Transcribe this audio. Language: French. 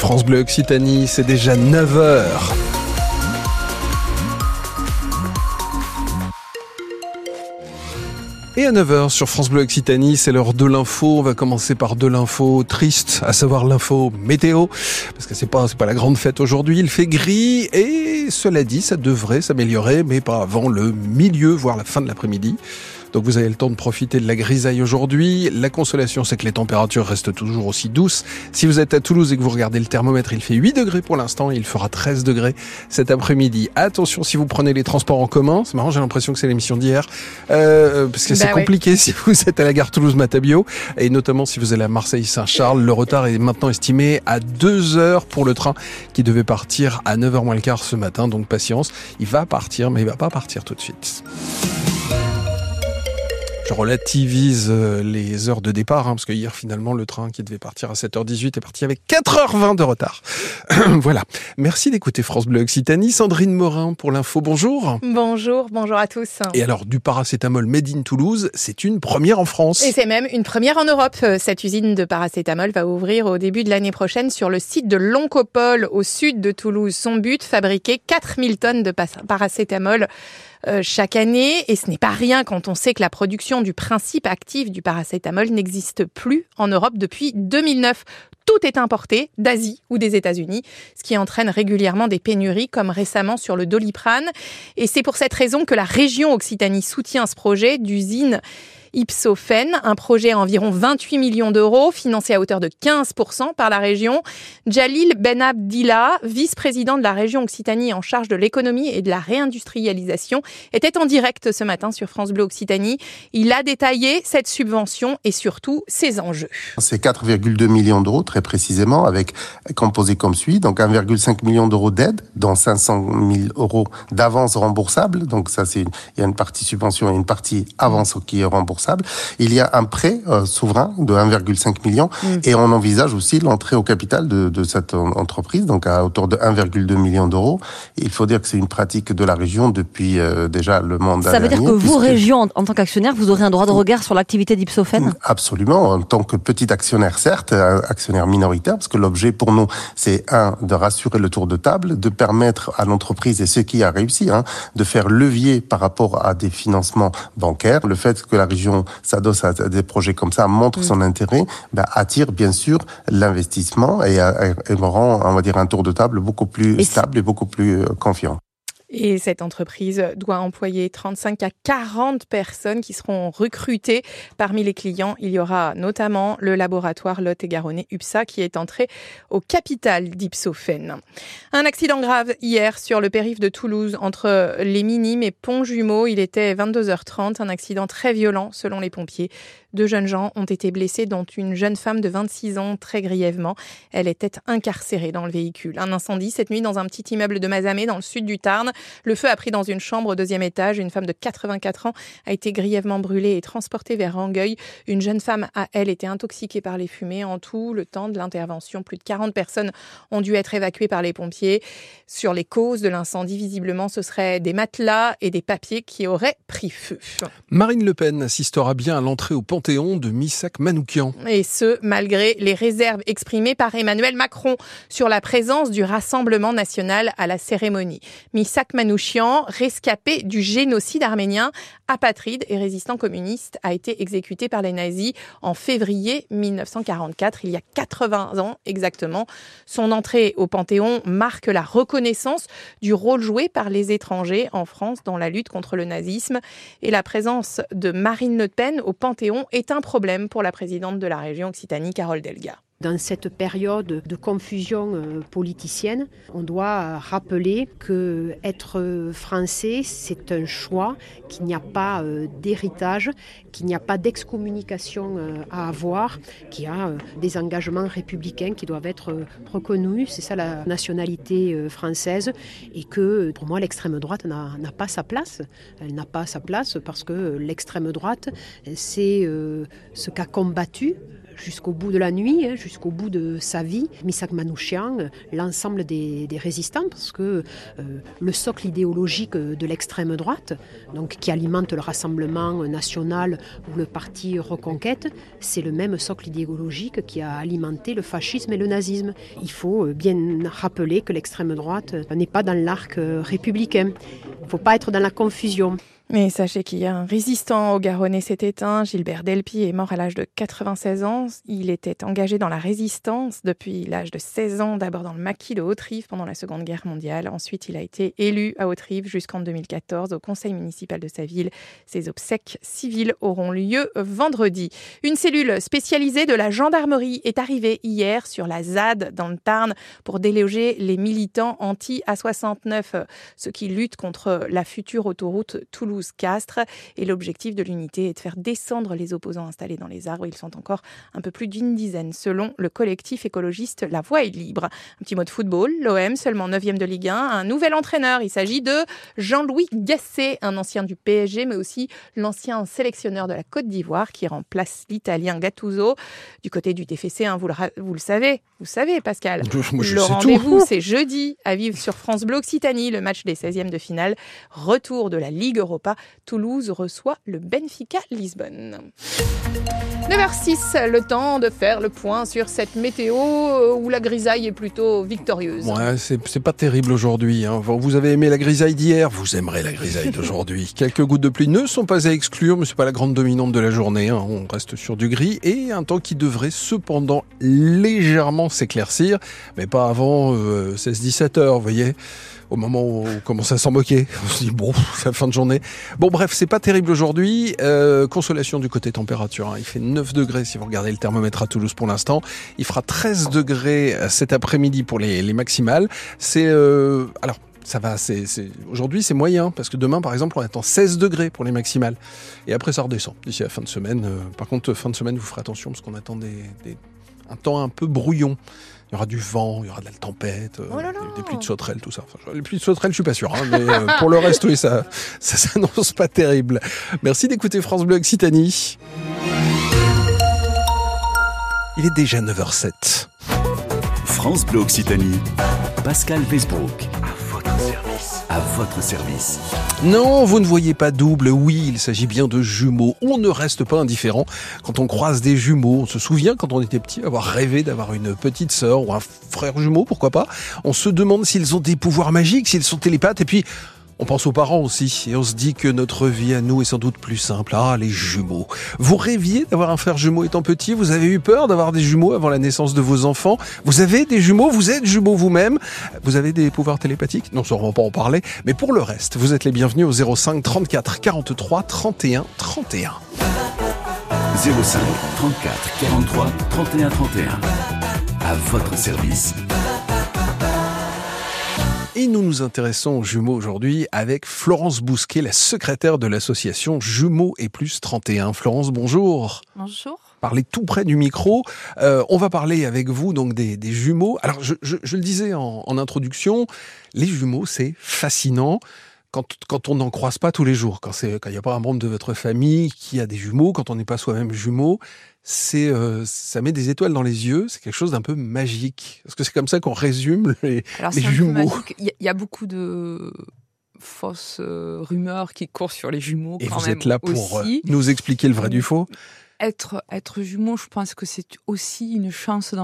France Bleu Occitanie, c'est déjà 9h. Et à 9h sur France Bleu Occitanie, c'est l'heure de l'info. On va commencer par de l'info triste, à savoir l'info météo. Parce que c'est pas, c'est pas la grande fête aujourd'hui. Il fait gris et cela dit, ça devrait s'améliorer, mais pas avant le milieu, voire la fin de l'après-midi. Donc vous avez le temps de profiter de la grisaille aujourd'hui. La consolation, c'est que les températures restent toujours aussi douces. Si vous êtes à Toulouse et que vous regardez le thermomètre, il fait 8 degrés pour l'instant et il fera 13 degrés cet après-midi. Attention si vous prenez les transports en commun. C'est marrant, j'ai l'impression que c'est l'émission d'hier. Euh, parce que c'est Bah oui. compliqué si vous êtes à la gare Toulouse-Matabio. Et notamment si vous allez à Marseille-Saint-Charles. Le retard est maintenant estimé à 2 heures pour le train qui devait partir à 9h moins le quart ce matin. Donc patience. Il va partir, mais il va pas partir tout de suite. Je relativise euh, les heures de départ, hein, parce que hier, finalement, le train qui devait partir à 7h18 est parti avec 4h20 de retard. voilà. Merci d'écouter France Bleu Occitanie. Sandrine Morin pour l'info. Bonjour. Bonjour, bonjour à tous. Et alors, du paracétamol made in Toulouse, c'est une première en France. Et c'est même une première en Europe. Euh, Cette usine de paracétamol va ouvrir au début de l'année prochaine sur le site de l'Oncopole au sud de Toulouse. Son but, fabriquer 4000 tonnes de paracétamol euh, chaque année. Et ce n'est pas rien quand on sait que la production du principe actif du paracétamol n'existe plus en Europe depuis 2009. Tout est importé d'Asie ou des États-Unis, ce qui entraîne régulièrement des pénuries, comme récemment sur le doliprane. Et c'est pour cette raison que la région Occitanie soutient ce projet d'usine Ipsophène, un projet à environ 28 millions d'euros, financé à hauteur de 15% par la région. Jalil Ben Abdillah, vice-président de la région Occitanie en charge de l'économie et de la réindustrialisation, était en direct ce matin sur France Bleu Occitanie. Il a détaillé cette subvention et surtout ses enjeux. C'est 4,2 millions d'euros, très précisément, avec composé comme suit. Donc 1,5 million d'euros d'aide, dont 500 000 euros d'avance remboursable. Donc ça, c'est il y a une partie subvention et une partie avance qui est remboursable. Il y a un prêt euh, souverain de 1,5 million et on envisage aussi l'entrée au capital de, de cette en- entreprise, donc à hauteur de 1,2 million d'euros. Il faut dire que c'est une pratique de la région depuis euh, déjà le mandat Ça veut dire que vous, puisque- région, en, en tant qu'actionnaire, vous aurez un droit de regard sur l'activité d'Ipsophène Absolument, en tant que petit actionnaire, certes, un actionnaire minoritaire, parce que l'objet pour nous, c'est un, de rassurer le tour de table, de permettre à l'entreprise, et ce qui a réussi, hein, de faire levier par rapport à des financements bancaires. Le fait que la région s'adosse à des projets comme ça montre son intérêt, ben, attire bien sûr l'investissement et, euh, et me rend, on va dire, un tour de table beaucoup plus Et stable et beaucoup plus euh, confiant. Et cette entreprise doit employer 35 à 40 personnes qui seront recrutées. Parmi les clients, il y aura notamment le laboratoire Lot et Garonne UPSA qui est entré au capital d'Ipsophène. Un accident grave hier sur le périph' de Toulouse entre les Minimes et Pont-Jumeau. Il était 22h30, un accident très violent selon les pompiers. Deux jeunes gens ont été blessés, dont une jeune femme de 26 ans très grièvement. Elle était incarcérée dans le véhicule. Un incendie cette nuit dans un petit immeuble de Mazamet dans le sud du Tarn. Le feu a pris dans une chambre au deuxième étage. Une femme de 84 ans a été grièvement brûlée et transportée vers Rangueil. Une jeune femme a, elle, été intoxiquée par les fumées. En tout, le temps de l'intervention, plus de 40 personnes ont dû être évacuées par les pompiers. Sur les causes de l'incendie, visiblement, ce seraient des matelas et des papiers qui auraient pris feu. Marine Le Pen assistera bien à l'entrée au Panthéon de Missak Manoukian. Et ce, malgré les réserves exprimées par Emmanuel Macron sur la présence du Rassemblement national à la cérémonie. Misak Manouchian, rescapé du génocide arménien, apatride et résistant communiste, a été exécuté par les nazis en février 1944, il y a 80 ans exactement. Son entrée au Panthéon marque la reconnaissance du rôle joué par les étrangers en France dans la lutte contre le nazisme. Et la présence de Marine Le Pen au Panthéon est un problème pour la présidente de la région Occitanie, Carole Delga. Dans cette période de confusion euh, politicienne, on doit rappeler que être euh, français, c'est un choix, qu'il n'y a pas euh, d'héritage, qu'il n'y a pas d'excommunication à avoir, qu'il y a des engagements républicains qui doivent être reconnus. C'est ça la nationalité française. Et que pour moi, l'extrême droite n'a pas sa place. Elle n'a pas sa place parce que l'extrême droite, c'est ce qu'a combattu jusqu'au bout de la nuit, hein, jusqu'au bout de sa vie. Misak Manouchian, l'ensemble des, résistants, parce que euh, le socle idéologique de l'extrême droite, donc qui alimente le Rassemblement national ou le parti Reconquête, c'est le même socle idéologique qui a alimenté le fascisme et le nazisme. Il faut bien rappeler que l'extrême droite n'est pas dans l'arc républicain. Il ne faut pas être dans la confusion. Mais sachez qu'il y a un résistant au Garonnais s'est éteint. Gilbert Delpy est mort à l'âge de 96 ans. Il était engagé dans la résistance depuis l'âge de 16 ans, d'abord dans le maquis de Haute-Rive pendant la Seconde Guerre mondiale. Ensuite, il a été élu à Haute-Rive jusqu'en 2014 au conseil municipal de sa ville. Ses obsèques civiles auront lieu vendredi. Une cellule spécialisée de la gendarmerie est arrivée hier sur la ZAD dans le Tarn pour déloger les militants anti-A69, ceux qui luttent contre la future autoroute Toulouse castres Et l'objectif de l'unité est de faire descendre les opposants installés dans les arbres. Ils sont encore un peu plus d'une dizaine, selon le collectif écologiste La Voix est libre. Un petit mot de football. L'OM, seulement 9e de Ligue 1, un nouvel entraîneur. Il s'agit de Jean-Louis Gasset, un ancien du PSG, mais aussi l'ancien sélectionneur de la Côte d'Ivoire qui remplace l'Italien Gattuso. Du côté du TFC, hein, vous, le, vous, le, savez, vous savez, Pascal. Moi, je le rendez-vous, c'est jeudi à vivre sur France Bleu Occitanie, le match des 16e de finale. Retour de la Ligue Europa Toulouse reçoit le Benfica Lisbonne. 9h06, le temps de faire le point sur cette météo euh, où la grisaille est plutôt victorieuse. Ouais, c'est pas terrible aujourd'hui. Hein. Vous avez aimé la grisaille d'hier, vous aimerez la grisaille d'aujourd'hui. Quelques gouttes de pluie ne sont pas à exclure, mais c'est pas la grande dominante de la journée. Hein. On reste sur du gris et un temps qui devrait cependant légèrement s'éclaircir, mais pas avant 16-17 euh, heures, vous voyez au moment où on commence à s'en moquer. On se dit bon, c'est la fin de journée. Bon bref, c'est pas terrible aujourd'hui. Euh, consolation du côté température. Hein. Il fait 9 degrés si vous regardez le thermomètre à Toulouse pour l'instant. Il fera 13 degrés euh, cet après-midi pour les, les maximales. C'est euh, alors ça va, c'est, aujourd'hui c'est moyen, parce que demain par exemple on attend 16 degrés pour les maximales, et après ça redescend d'ici la fin de semaine. Euh, par contre, fin de semaine, vous ferez attention, parce qu'on attend des, des, un temps un peu brouillon. Il y aura du vent, il y aura de la tempête, euh, oh là là. Des, des, pluies de sauterelles, tout ça. Enfin, les pluies de sauterelles, je suis pas sûr, hein, mais euh, pour le reste, oui, ça, ça s'annonce pas terrible. Merci d'écouter France Bleu Occitanie. Il est déjà 9h07. France Bleu Occitanie, Pascal Westbrook. À votre service. Non, vous ne voyez pas double. Oui, il s'agit bien de jumeaux. On ne reste pas indifférent quand on croise des jumeaux. On se souvient quand on était petit avoir rêvé d'avoir une petite sœur ou un frère jumeau, pourquoi pas. On se demande s'ils ont des pouvoirs magiques, s'ils sont télépathes et puis on pense aux parents aussi et on se dit que notre vie à nous est sans doute plus simple. Ah, les jumeaux. Vous rêviez d'avoir un frère jumeau étant petit? Vous avez eu peur d'avoir des jumeaux avant la naissance de vos enfants? Vous avez des jumeaux? Vous êtes jumeaux vous-même? Vous avez des pouvoirs télépathiques? Non, ça on va pas en parler. Mais pour le reste, vous êtes les bienvenus au 05 34 43 31 31. 05 34 43 31 31. À votre service. Et nous nous intéressons aux jumeaux aujourd'hui avec Florence Bousquet, la secrétaire de l'association Jumeaux et Plus 31. Florence, bonjour. Bonjour. Parlez tout près du micro. Euh, on va parler avec vous donc des, des jumeaux. Alors, je, je, je le disais en, en, introduction, les jumeaux, c'est fascinant. Quand, quand on n'en croise pas tous les jours, quand il n'y a pas un membre de votre famille qui a des jumeaux, quand on n'est pas soi-même jumeau, c'est euh, ça met des étoiles dans les yeux, c'est quelque chose d'un peu magique. Est-ce que c'est comme ça qu'on résume les, Alors, les jumeaux Il y, a beaucoup de fausses euh, rumeurs qui courent sur les jumeaux. Et quand vous même êtes là pour euh, aussi. nous expliquer le vrai du faux Être, être jumeau, je pense que c'est aussi une chance dans